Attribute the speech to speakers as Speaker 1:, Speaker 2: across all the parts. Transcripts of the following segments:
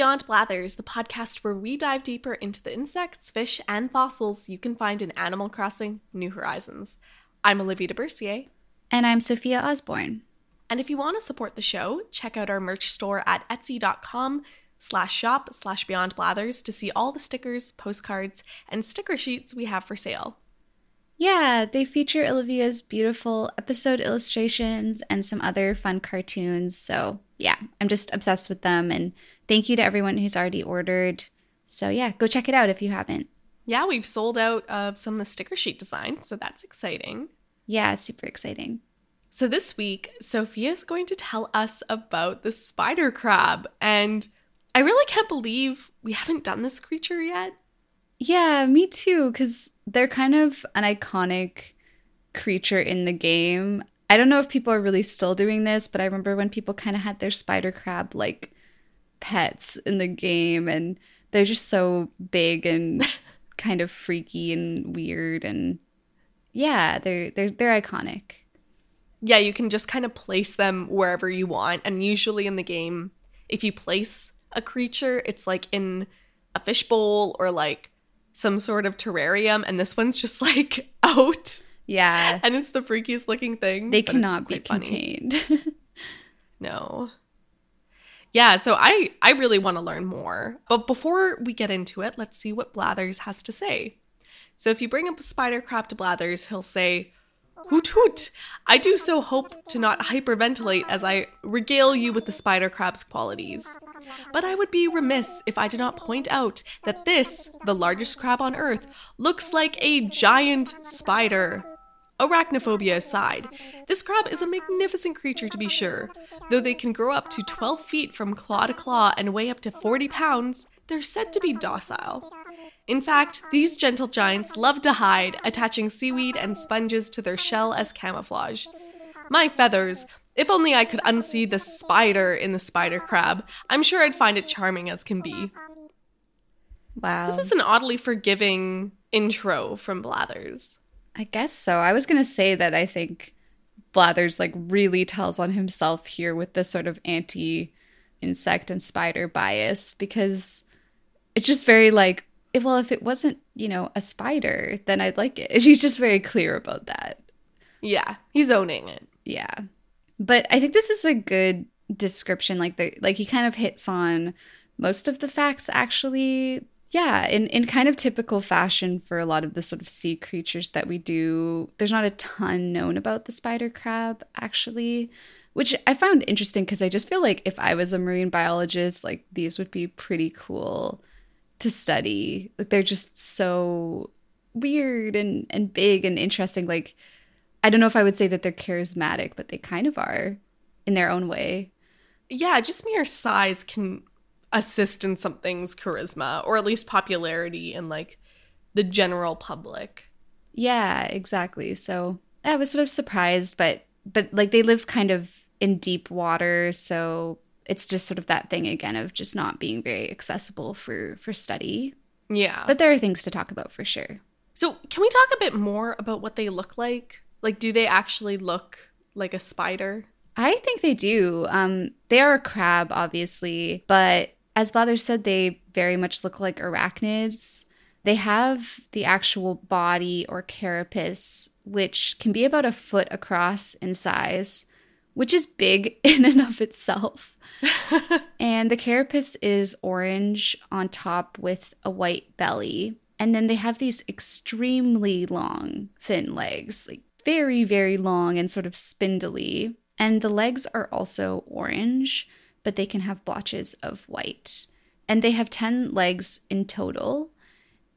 Speaker 1: Beyond Blathers, the podcast where we dive deeper into the insects, fish, and fossils you can find in Animal Crossing New Horizons. I'm Olivia DeBercier.
Speaker 2: And I'm Sophia Osborne.
Speaker 1: And if you want to support the show, check out our merch store at etsy.com slash shop slash beyond blathers to see all the stickers, postcards, and sticker sheets we have for sale.
Speaker 2: Yeah, they feature Olivia's beautiful episode illustrations and some other fun cartoons. So, yeah, I'm just obsessed with them. And thank you to everyone who's already ordered. So, yeah, go check it out if you haven't.
Speaker 1: Yeah, we've sold out of some of the sticker sheet designs, so that's exciting.
Speaker 2: Yeah, super exciting.
Speaker 1: So, this week, Sophia is going to tell us about the spider crab. And I really can't believe we haven't done this creature yet.
Speaker 2: Yeah, me too, because they're kind of an iconic creature in the game. I don't know if people are really still doing this, but I remember when people kind of had their spider crab like pets in the game, and they're just so big and kind of freaky and weird, and yeah, they're they're they're iconic.
Speaker 1: Yeah, you can just kind of place them wherever you want, and usually in the game, if you place a creature, it's like in a fishbowl or like some sort of terrarium, and this one's just like out.
Speaker 2: Yeah.
Speaker 1: And it's the freakiest looking thing.
Speaker 2: They cannot be contained.
Speaker 1: no. Yeah, so I I really want to learn more. But before we get into it, let's see what Blathers has to say. So if you bring up a spider crab to Blathers, he'll say, Hoot hoot! I do so hope to not hyperventilate as I regale you with the spider crab's qualities. But I would be remiss if I did not point out that this, the largest crab on Earth, looks like a giant spider. Arachnophobia aside, this crab is a magnificent creature to be sure. Though they can grow up to 12 feet from claw to claw and weigh up to 40 pounds, they're said to be docile. In fact, these gentle giants love to hide, attaching seaweed and sponges to their shell as camouflage. My feathers, if only I could unsee the spider in the spider crab, I'm sure I'd find it charming as can be.
Speaker 2: Wow.
Speaker 1: This is an oddly forgiving intro from Blathers.
Speaker 2: I guess so. I was going to say that I think Blathers like really tells on himself here with this sort of anti insect and spider bias because it's just very like well if it wasn't, you know, a spider, then I'd like it. She's just very clear about that.
Speaker 1: Yeah, he's owning it.
Speaker 2: Yeah. But I think this is a good description like the like he kind of hits on most of the facts actually yeah, in, in kind of typical fashion for a lot of the sort of sea creatures that we do, there's not a ton known about the spider crab, actually, which I found interesting because I just feel like if I was a marine biologist, like these would be pretty cool to study. Like they're just so weird and, and big and interesting. Like, I don't know if I would say that they're charismatic, but they kind of are in their own way.
Speaker 1: Yeah, just mere size can assist in something's charisma or at least popularity in like the general public.
Speaker 2: Yeah, exactly. So I was sort of surprised, but but like they live kind of in deep water, so it's just sort of that thing again of just not being very accessible for for study.
Speaker 1: Yeah.
Speaker 2: But there are things to talk about for sure.
Speaker 1: So, can we talk a bit more about what they look like? Like do they actually look like a spider?
Speaker 2: I think they do. Um, they are a crab, obviously, but as Blathers said, they very much look like arachnids. They have the actual body or carapace, which can be about a foot across in size, which is big in and of itself. and the carapace is orange on top with a white belly. And then they have these extremely long, thin legs, like very, very long and sort of spindly. And the legs are also orange but they can have blotches of white. And they have 10 legs in total,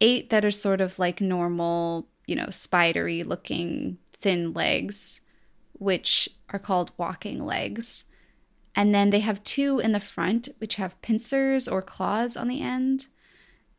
Speaker 2: eight that are sort of like normal, you know, spidery looking thin legs, which are called walking legs. And then they have two in the front, which have pincers or claws on the end.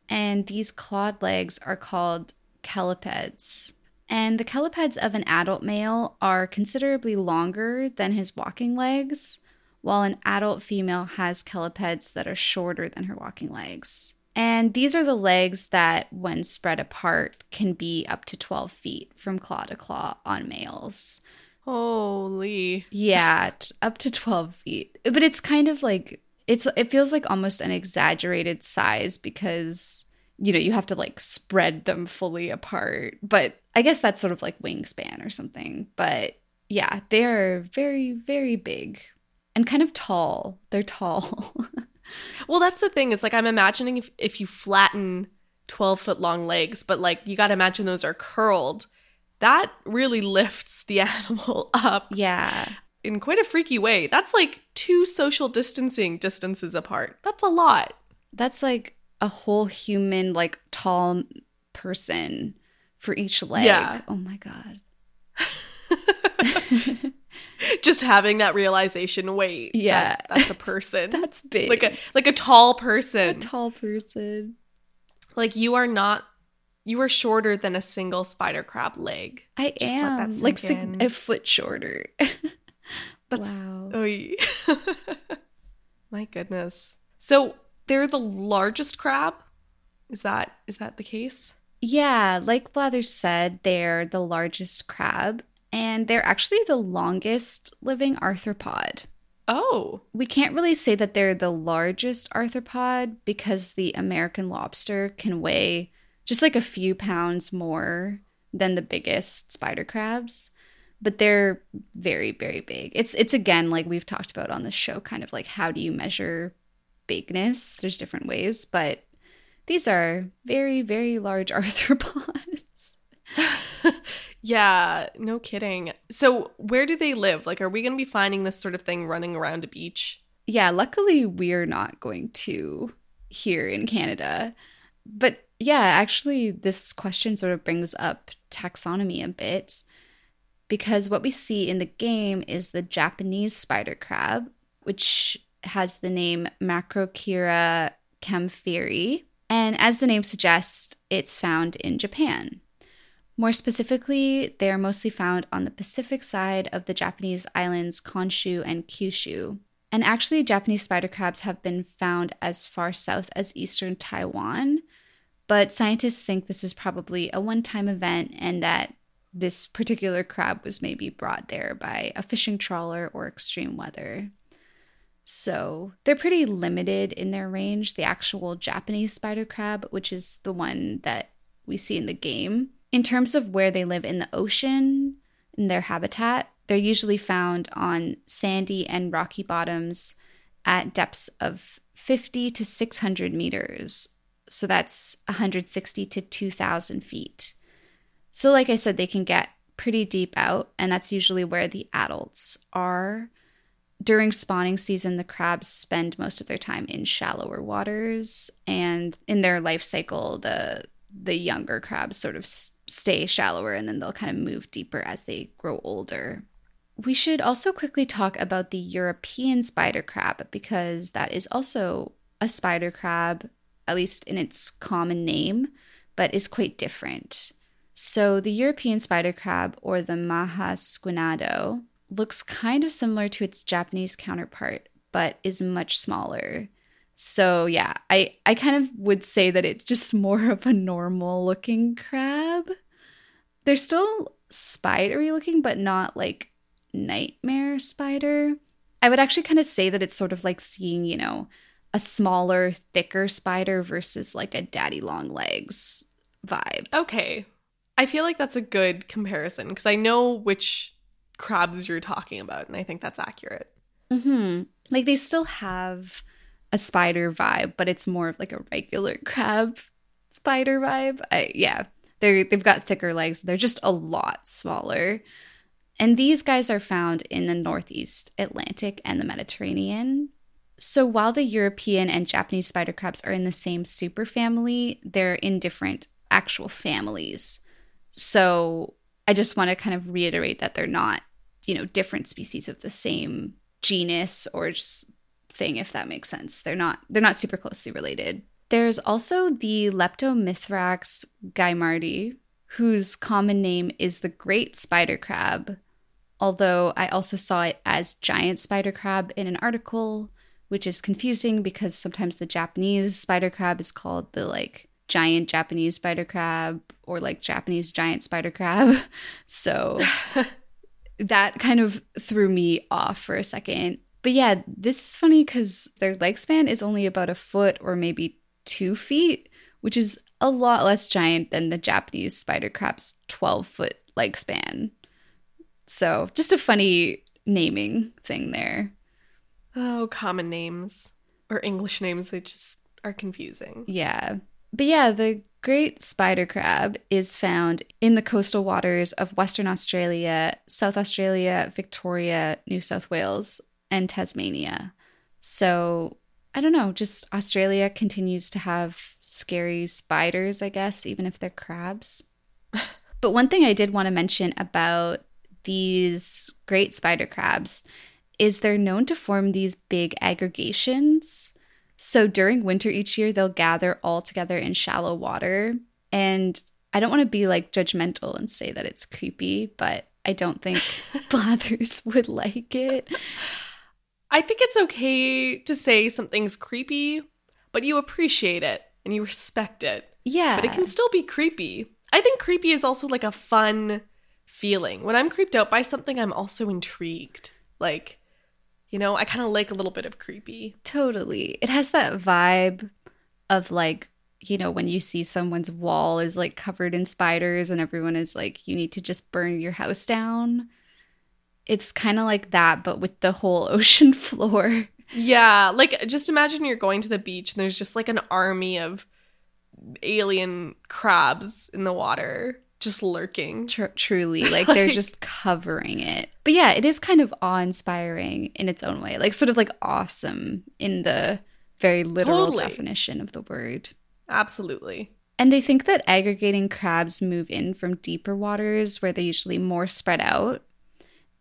Speaker 2: And these clawed legs are called chelipeds. And the chelipeds of an adult male are considerably longer than his walking legs while an adult female has chelipeds that are shorter than her walking legs. And these are the legs that, when spread apart, can be up to 12 feet from claw to claw on males.
Speaker 1: Holy.
Speaker 2: Yeah, up to 12 feet. But it's kind of like, It's it feels like almost an exaggerated size because you know, you have to like spread them fully apart. But I guess that's sort of like wingspan or something. But yeah, they're very very big and kind of tall. They're tall.
Speaker 1: well, that's the thing. Is like I'm imagining if if you flatten 12 foot long legs, but like you got to imagine those are curled. That really lifts the animal up.
Speaker 2: Yeah.
Speaker 1: In quite a freaky way. That's like two social distancing distances apart. That's a lot.
Speaker 2: That's like a whole human, like tall person for each leg.
Speaker 1: Yeah.
Speaker 2: Oh my God.
Speaker 1: Just having that realization, wait,
Speaker 2: yeah,
Speaker 1: that, that's a person.
Speaker 2: that's big.
Speaker 1: Like a like a tall person.
Speaker 2: A tall person.
Speaker 1: Like you are not you are shorter than a single spider crab leg.
Speaker 2: I Just am like sig- a foot shorter.
Speaker 1: That's wow. Oh, my goodness. So they're the largest crab. Is that is that the case?
Speaker 2: Yeah, like Blathers said, they're the largest crab, and they're actually the longest living arthropod.
Speaker 1: Oh.
Speaker 2: We can't really say that they're the largest arthropod because the American lobster can weigh just like a few pounds more than the biggest spider crabs but they're very very big it's it's again like we've talked about on the show kind of like how do you measure bigness there's different ways but these are very very large arthropods
Speaker 1: yeah no kidding so where do they live like are we going to be finding this sort of thing running around a beach
Speaker 2: yeah luckily we're not going to here in canada but yeah actually this question sort of brings up taxonomy a bit because what we see in the game is the Japanese spider crab, which has the name Macrocheira kaempferi. And as the name suggests, it's found in Japan. More specifically, they are mostly found on the Pacific side of the Japanese islands Honshu and Kyushu. And actually, Japanese spider crabs have been found as far south as eastern Taiwan. But scientists think this is probably a one time event and that this particular crab was maybe brought there by a fishing trawler or extreme weather. So they're pretty limited in their range. The actual Japanese spider crab, which is the one that we see in the game, in terms of where they live in the ocean, in their habitat, they're usually found on sandy and rocky bottoms at depths of 50 to 600 meters. So that's 160 to 2,000 feet. So, like I said, they can get pretty deep out, and that's usually where the adults are. During spawning season, the crabs spend most of their time in shallower waters, and in their life cycle, the the younger crabs sort of stay shallower and then they'll kind of move deeper as they grow older. We should also quickly talk about the European spider crab because that is also a spider crab, at least in its common name, but is quite different. So the European spider crab, or the Maja squinado, looks kind of similar to its Japanese counterpart, but is much smaller. So yeah, I, I kind of would say that it's just more of a normal looking crab. They're still spidery looking, but not like nightmare spider. I would actually kind of say that it's sort of like seeing, you know, a smaller, thicker spider versus like a daddy long legs vibe.
Speaker 1: Okay. I feel like that's a good comparison because I know which crabs you're talking about, and I think that's accurate.
Speaker 2: hmm Like they still have a spider vibe, but it's more of like a regular crab spider vibe. I, yeah, they they've got thicker legs. They're just a lot smaller. And these guys are found in the Northeast Atlantic and the Mediterranean. So while the European and Japanese spider crabs are in the same superfamily, they're in different actual families. So I just want to kind of reiterate that they're not, you know, different species of the same genus or thing, if that makes sense. They're not they're not super closely related. There's also the Leptomithrax gaimardi, whose common name is the great spider crab, although I also saw it as giant spider crab in an article, which is confusing because sometimes the Japanese spider crab is called the like giant Japanese spider crab or like Japanese giant spider crab. So that kind of threw me off for a second. But yeah, this is funny because their leg span is only about a foot or maybe two feet, which is a lot less giant than the Japanese spider crab's 12 foot leg span. So just a funny naming thing there.
Speaker 1: Oh, common names or English names, they just are confusing.
Speaker 2: Yeah. But yeah, the great spider crab is found in the coastal waters of Western Australia, South Australia, Victoria, New South Wales, and Tasmania. So I don't know, just Australia continues to have scary spiders, I guess, even if they're crabs. but one thing I did want to mention about these great spider crabs is they're known to form these big aggregations. So during winter each year, they'll gather all together in shallow water. And I don't want to be like judgmental and say that it's creepy, but I don't think Blathers would like it.
Speaker 1: I think it's okay to say something's creepy, but you appreciate it and you respect it.
Speaker 2: Yeah.
Speaker 1: But it can still be creepy. I think creepy is also like a fun feeling. When I'm creeped out by something, I'm also intrigued. Like, you know, I kind of like a little bit of creepy.
Speaker 2: Totally. It has that vibe of like, you know, when you see someone's wall is like covered in spiders and everyone is like, you need to just burn your house down. It's kind of like that, but with the whole ocean floor.
Speaker 1: Yeah, like just imagine you're going to the beach and there's just like an army of alien crabs in the water just lurking.
Speaker 2: Tr- truly, like, like they're just covering it. But yeah, it is kind of awe-inspiring in its own way. Like sort of like awesome in the very literal totally. definition of the word.
Speaker 1: Absolutely.
Speaker 2: And they think that aggregating crabs move in from deeper waters where they're usually more spread out.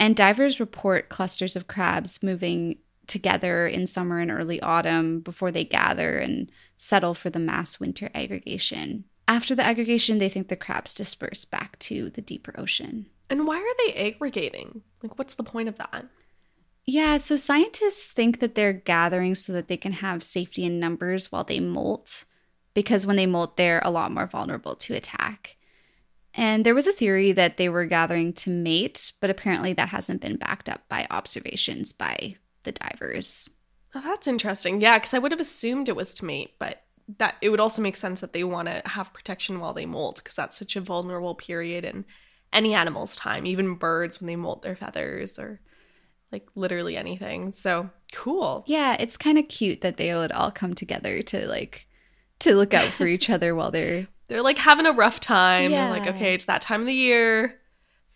Speaker 2: And divers report clusters of crabs moving together in summer and early autumn before they gather and settle for the mass winter aggregation. After the aggregation, they think the crabs disperse back to the deeper ocean.
Speaker 1: And why are they aggregating? Like, what's the point of that?
Speaker 2: Yeah, so scientists think that they're gathering so that they can have safety in numbers while they molt, because when they molt, they're a lot more vulnerable to attack. And there was a theory that they were gathering to mate, but apparently that hasn't been backed up by observations by the divers.
Speaker 1: Oh, that's interesting. Yeah, because I would have assumed it was to mate, but that it would also make sense that they want to have protection while they molt because that's such a vulnerable period in any animal's time, even birds when they molt their feathers or like literally anything. So cool.
Speaker 2: Yeah, it's kind of cute that they would all come together to like to look out for each other while they're
Speaker 1: they're like having a rough time. Yeah. They're like, okay, it's that time of the year.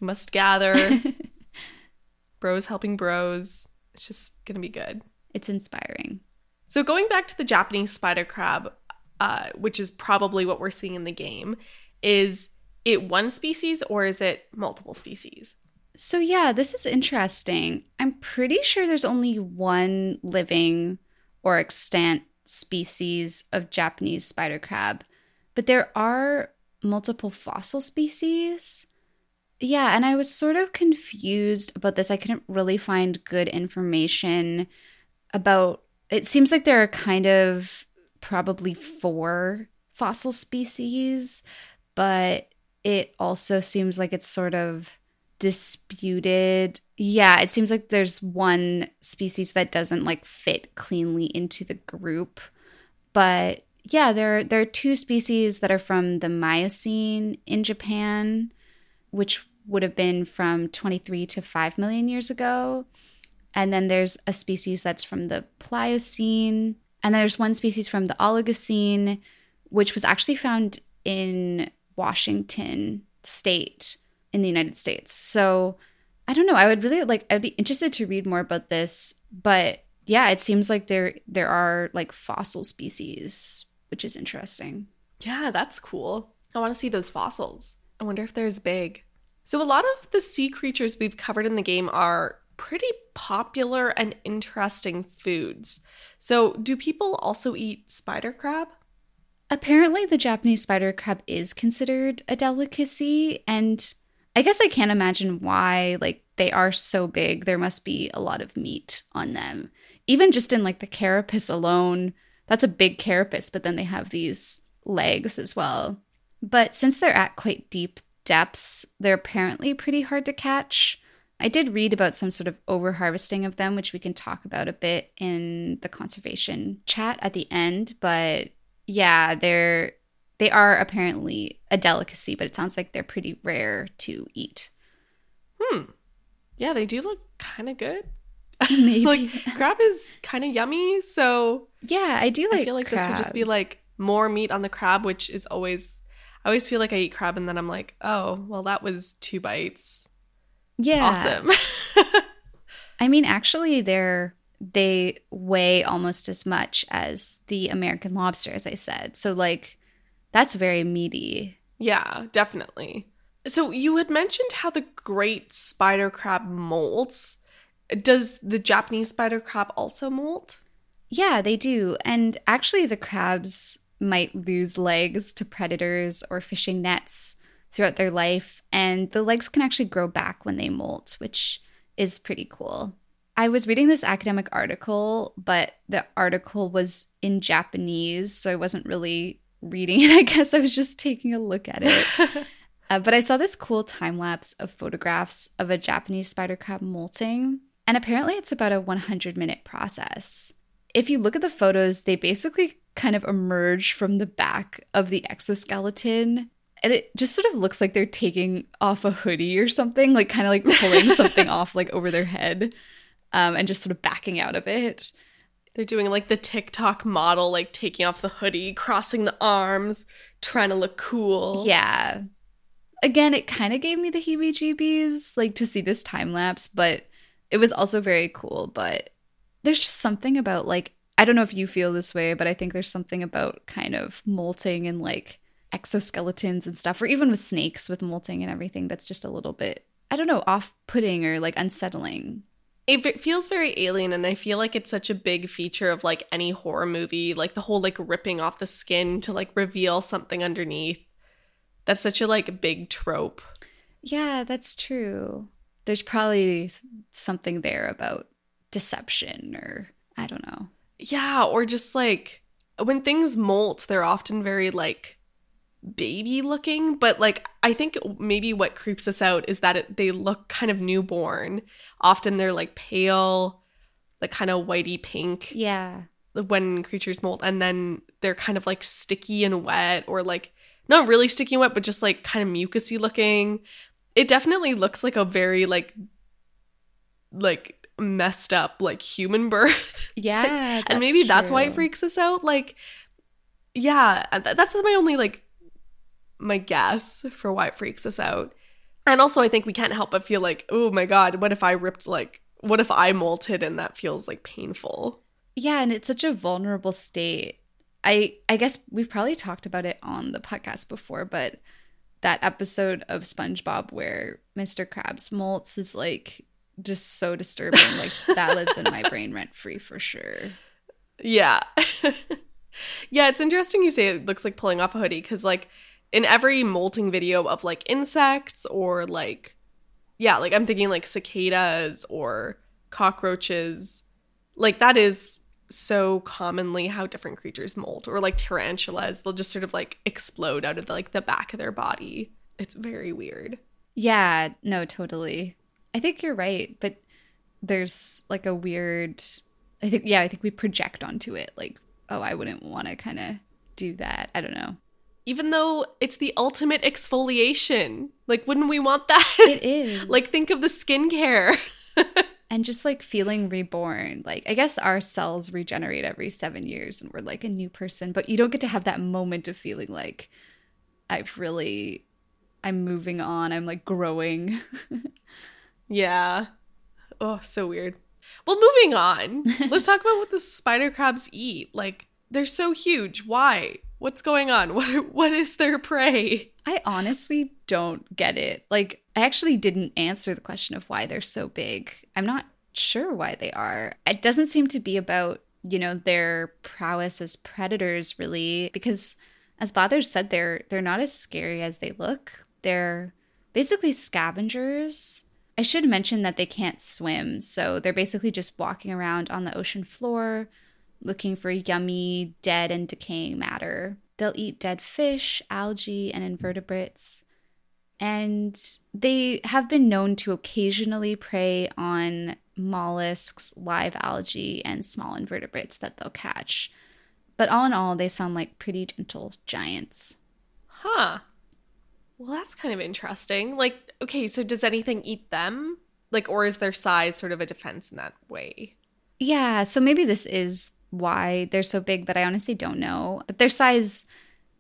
Speaker 1: We must gather. bros helping bros. It's just gonna be good.
Speaker 2: It's inspiring.
Speaker 1: So going back to the Japanese spider crab, uh, which is probably what we're seeing in the game, is it one species or is it multiple species?
Speaker 2: So yeah, this is interesting. I'm pretty sure there's only one living or extant species of Japanese spider crab, but there are multiple fossil species. Yeah, and I was sort of confused about this. I couldn't really find good information about it seems like there are kind of probably four fossil species, but it also seems like it's sort of disputed. Yeah, it seems like there's one species that doesn't like fit cleanly into the group. But yeah, there there are two species that are from the Miocene in Japan, which would have been from 23 to 5 million years ago. And then there's a species that's from the Pliocene. And there's one species from the Oligocene, which was actually found in Washington state in the United States. So I don't know. I would really like I'd be interested to read more about this, but yeah, it seems like there there are like fossil species, which is interesting.
Speaker 1: Yeah, that's cool. I want to see those fossils. I wonder if they're as big. So a lot of the sea creatures we've covered in the game are pretty popular and interesting foods. So, do people also eat spider crab?
Speaker 2: Apparently, the Japanese spider crab is considered a delicacy, and I guess I can't imagine why. Like, they are so big, there must be a lot of meat on them. Even just in like the carapace alone, that's a big carapace, but then they have these legs as well. But since they're at quite deep depths, they're apparently pretty hard to catch. I did read about some sort of over harvesting of them, which we can talk about a bit in the conservation chat at the end. But yeah, they're they are apparently a delicacy, but it sounds like they're pretty rare to eat.
Speaker 1: Hmm. Yeah, they do look kind of good.
Speaker 2: Maybe.
Speaker 1: like crab is kind of yummy, so
Speaker 2: yeah, I do like.
Speaker 1: I feel like this would just be like more meat on the crab, which is always. I always feel like I eat crab and then I'm like, oh, well, that was two bites.
Speaker 2: yeah.
Speaker 1: Awesome.
Speaker 2: I mean, actually, they're they weigh almost as much as the American lobster, as I said. So like, that's very meaty.
Speaker 1: yeah, definitely. So you had mentioned how the great spider crab molts. Does the Japanese spider crab also molt?
Speaker 2: Yeah, they do. And actually, the crabs might lose legs to predators or fishing nets throughout their life, and the legs can actually grow back when they molt, which is pretty cool. I was reading this academic article, but the article was in Japanese, so I wasn't really reading it. I guess I was just taking a look at it. Uh, but I saw this cool time lapse of photographs of a Japanese spider crab molting, and apparently it's about a 100 minute process. If you look at the photos, they basically kind of emerge from the back of the exoskeleton. And it just sort of looks like they're taking off a hoodie or something, like kind of like pulling something off like over their head um, and just sort of backing out of it.
Speaker 1: They're doing like the TikTok model, like taking off the hoodie, crossing the arms, trying to look cool.
Speaker 2: Yeah. Again, it kind of gave me the heebie jeebies, like to see this time lapse, but it was also very cool. But there's just something about, like, I don't know if you feel this way, but I think there's something about kind of molting and like exoskeletons and stuff, or even with snakes with molting and everything that's just a little bit, I don't know, off putting or like unsettling.
Speaker 1: it feels very alien and i feel like it's such a big feature of like any horror movie like the whole like ripping off the skin to like reveal something underneath that's such a like big trope
Speaker 2: Yeah, that's true. There's probably something there about deception or I don't know.
Speaker 1: yeah or just like when things molt they're often very like baby looking but like i think maybe what creeps us out is that it, they look kind of newborn often they're like pale like kind of whitey pink
Speaker 2: Yeah.
Speaker 1: when creatures molt and then they're kind of like sticky and wet or like not really sticky and wet but just like kind of mucusy looking it definitely looks like a very like like messed up like human birth
Speaker 2: Yeah.
Speaker 1: and maybe that's why it freaks us out like yeah th- that's my only like my guess for why it freaks us out and also i think we can't help but feel like oh my god what if i ripped like what if i molted and that feels like painful
Speaker 2: Yeah, and it's such a vulnerable state. I I guess we've probably talked about it on the podcast before, but that episode of SpongeBob where Mr. Krabs molts is like just so disturbing. like that lives in my brain rent free for sure.
Speaker 1: Yeah. yeah, it's interesting you say it looks like pulling off a hoodie because, like, in every molting video of like insects or like, yeah, like I'm thinking like cicadas or cockroaches, like, that is so commonly how different creatures molt or like tarantulas they'll just sort of like explode out of the, like the back of their body it's very weird
Speaker 2: Yeah, no, totally. I think you're right, but there's like a weird I think yeah, I think we project onto it like, oh, I wouldn't want to kind of do that. I don't know.
Speaker 1: even though it's the ultimate exfoliation like wouldn't we want that
Speaker 2: It is.
Speaker 1: like think of the skincare
Speaker 2: and just like feeling reborn. Like I guess our cells regenerate every 7 years and we're like a new person, but you don't get to have that moment of feeling like I've really I'm moving on. I'm like growing.
Speaker 1: Yeah. Oh, so weird. Well, moving on. Let's talk about what the spider crabs eat. Like, they're so huge. Why? What's going on? What what is their prey?
Speaker 2: I honestly don't get it. Like, I actually didn't answer the question of why they're so big. I'm not sure why they are. It doesn't seem to be about, you know, their prowess as predators really because as Blathers said they're they're not as scary as they look. They're basically scavengers. I should mention that they can't swim, so they're basically just walking around on the ocean floor looking for yummy, dead, and decaying matter. They'll eat dead fish, algae, and invertebrates. And they have been known to occasionally prey on mollusks, live algae, and small invertebrates that they'll catch. But all in all, they sound like pretty gentle giants.
Speaker 1: Huh. Well, that's kind of interesting. Like, okay, so does anything eat them? Like, or is their size sort of a defense in that way?
Speaker 2: Yeah, so maybe this is why they're so big, but I honestly don't know. But their size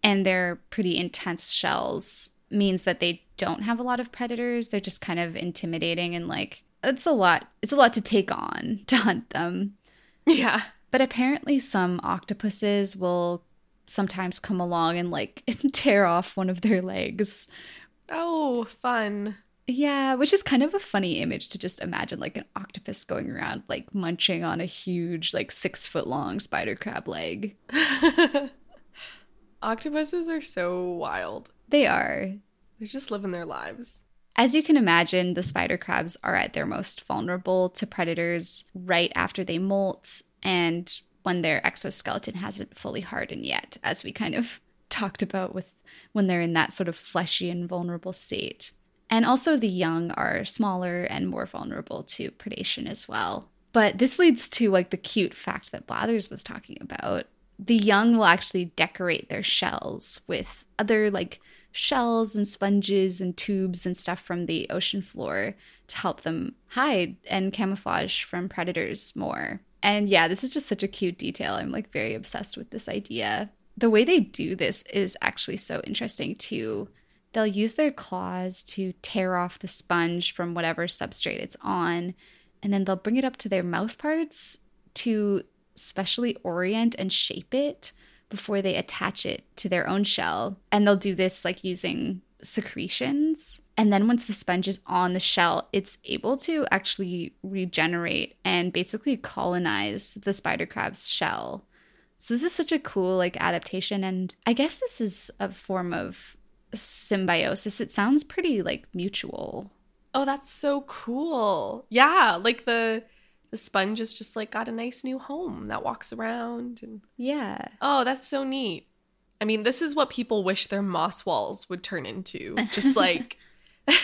Speaker 2: and their pretty intense shells means that they don't have a lot of predators. They're just kind of intimidating and like it's a lot it's a lot to take on to hunt them.
Speaker 1: Yeah.
Speaker 2: But apparently some octopuses will sometimes come along and like tear off one of their legs.
Speaker 1: Oh, fun.
Speaker 2: Yeah, which is kind of a funny image to just imagine like an octopus going around like munching on a huge, like six foot long spider crab leg.
Speaker 1: Octopuses are so wild.
Speaker 2: They are.
Speaker 1: They're just living their lives.
Speaker 2: As you can imagine, the spider crabs are at their most vulnerable to predators right after they molt and when their exoskeleton hasn't fully hardened yet, as we kind of talked about with when they're in that sort of fleshy and vulnerable state. And also, the young are smaller and more vulnerable to predation as well. But this leads to like the cute fact that Blathers was talking about. The young will actually decorate their shells with other like shells and sponges and tubes and stuff from the ocean floor to help them hide and camouflage from predators more. And yeah, this is just such a cute detail. I'm like very obsessed with this idea. The way they do this is actually so interesting too. They'll use their claws to tear off the sponge from whatever substrate it's on, and then they'll bring it up to their mouth parts to specially orient and shape it before they attach it to their own shell. And they'll do this like using secretions. And then once the sponge is on the shell, it's able to actually regenerate and basically colonize the spider crab's shell. So this is such a cool like adaptation and I guess this is a form of symbiosis. It sounds pretty like mutual.
Speaker 1: Oh, that's so cool. Yeah, like the the sponge has just like got a nice new home that walks around and
Speaker 2: Yeah.
Speaker 1: Oh, that's so neat. I mean, this is what people wish their moss walls would turn into. Just like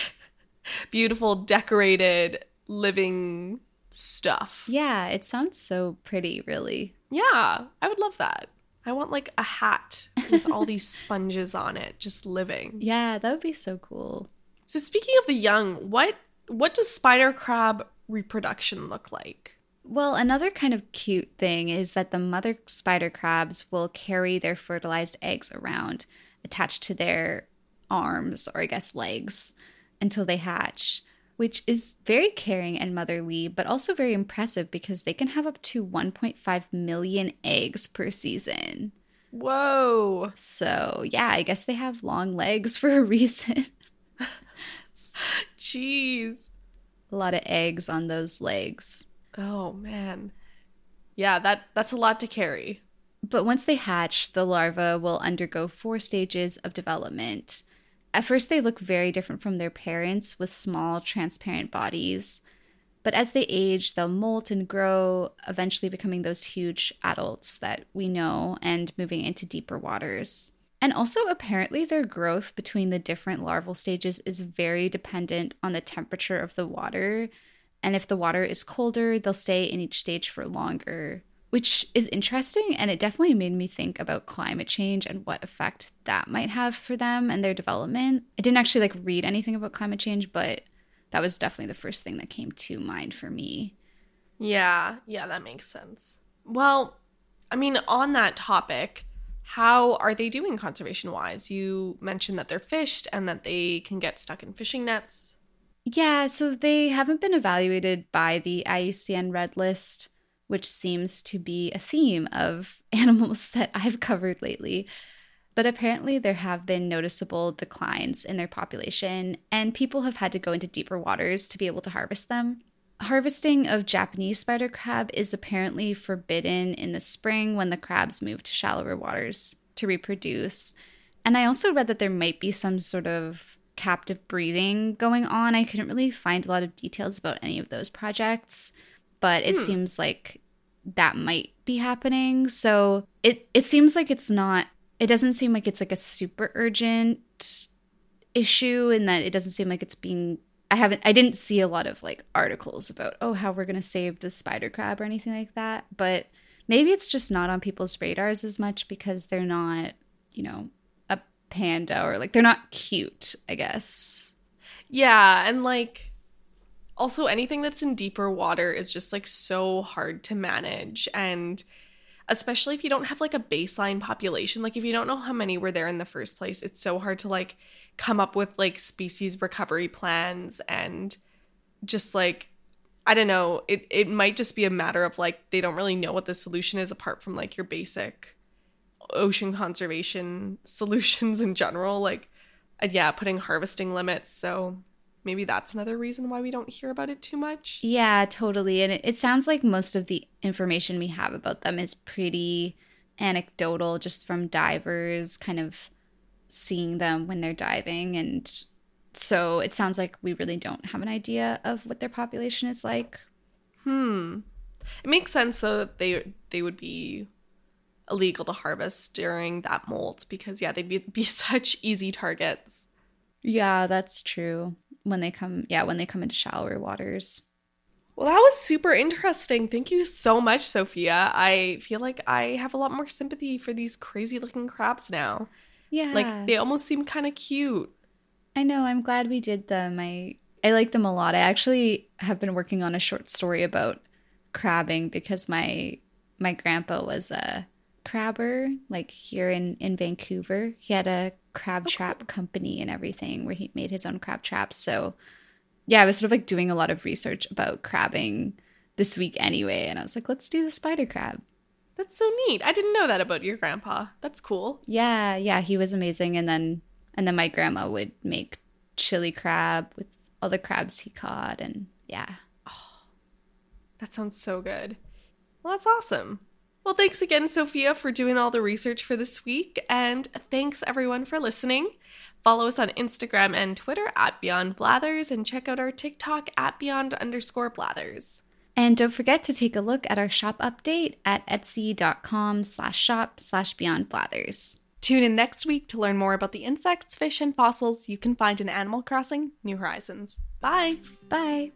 Speaker 1: beautiful decorated living stuff.
Speaker 2: Yeah, it sounds so pretty, really.
Speaker 1: Yeah, I would love that. I want like a hat with all these sponges on it just living.
Speaker 2: Yeah, that would be so cool.
Speaker 1: So speaking of the young, what what does spider crab reproduction look like?
Speaker 2: Well, another kind of cute thing is that the mother spider crabs will carry their fertilized eggs around attached to their arms or I guess legs until they hatch, which is very caring and motherly, but also very impressive because they can have up to 1.5 million eggs per season.
Speaker 1: Whoa.
Speaker 2: So, yeah, I guess they have long legs for a reason.
Speaker 1: Jeez.
Speaker 2: A lot of eggs on those legs.
Speaker 1: Oh man. Yeah, that that's a lot to carry.
Speaker 2: But once they hatch, the larva will undergo four stages of development. At first, they look very different from their parents with small, transparent bodies. But as they age, they'll molt and grow, eventually becoming those huge adults that we know and moving into deeper waters. And also, apparently, their growth between the different larval stages is very dependent on the temperature of the water and if the water is colder, they'll stay in each stage for longer, which is interesting. And it definitely made me think about climate change and what effect that might have for them and their development. I didn't actually like read anything about climate change, but that was definitely the first thing that came to mind for me.
Speaker 1: Yeah, yeah, that makes sense. Well, I mean, on that topic, how are they doing conservation wise? You mentioned that they're fished and that they can get stuck in fishing nets.
Speaker 2: Yeah, so they haven't been evaluated by the IUCN Red List, which seems to be a theme of animals that I've covered lately. But apparently, there have been noticeable declines in their population, and people have had to go into deeper waters to be able to harvest them. Harvesting of Japanese spider crab is apparently forbidden in the spring when the crabs move to shallower waters to reproduce. And I also read that there might be some sort of captive breeding going on. I couldn't really find a lot of details about any of those projects, but it hmm. seems like that might be happening. So it it seems like it's not it doesn't seem like it's like a super urgent issue and that it doesn't seem like it's being I haven't I didn't see a lot of like articles about oh how we're going to save the spider crab or anything like that, but maybe it's just not on people's radars as much because they're not, you know, a panda or like they're not cute, I guess.
Speaker 1: Yeah, and like also anything that's in deeper water is just like so hard to manage and especially if you don't have like a baseline population like if you don't know how many were there in the first place it's so hard to like come up with like species recovery plans and just like I don't know, it it might just be a matter of like they don't really know what the solution is apart from like your basic ocean conservation solutions in general like yeah, putting harvesting limits. So maybe that's another reason why we don't hear about it too much.
Speaker 2: Yeah, totally. And it, it sounds like most of the information we have about them is pretty anecdotal just from divers kind of seeing them when they're diving and so it sounds like we really don't have an idea of what their population is like.
Speaker 1: Hmm. It makes sense though that they they would be illegal to harvest during that molt because yeah, they'd be, be such easy targets.
Speaker 2: Yeah, that's true. When they come yeah, when they come into shallower waters.
Speaker 1: Well, that was super interesting. Thank you so much, Sophia. I feel like I have a lot more sympathy for these crazy looking crabs now.
Speaker 2: Yeah.
Speaker 1: Like they almost seem kind of cute.
Speaker 2: I know. I'm glad we did them. I I like them a lot. I actually have been working on a short story about crabbing because my my grandpa was a crabber like here in in Vancouver. He had a crab oh, trap cool. company and everything where he made his own crab traps. So yeah, I was sort of like doing a lot of research about crabbing this week anyway, and I was like, let's do the spider crab.
Speaker 1: That's so neat. I didn't know that about your grandpa. That's cool.
Speaker 2: Yeah, yeah, he was amazing. And then and then my grandma would make chili crab with all the crabs he caught and yeah. Oh,
Speaker 1: that sounds so good. Well, that's awesome. Well, thanks again, Sophia, for doing all the research for this week. And thanks everyone for listening. Follow us on Instagram and Twitter at Beyond Blathers and check out our TikTok at Beyond underscore Blathers.
Speaker 2: And don't forget to take a look at our shop update at etsy.com slash shop slash beyond blathers.
Speaker 1: Tune in next week to learn more about the insects, fish, and fossils you can find in Animal Crossing New Horizons. Bye.
Speaker 2: Bye.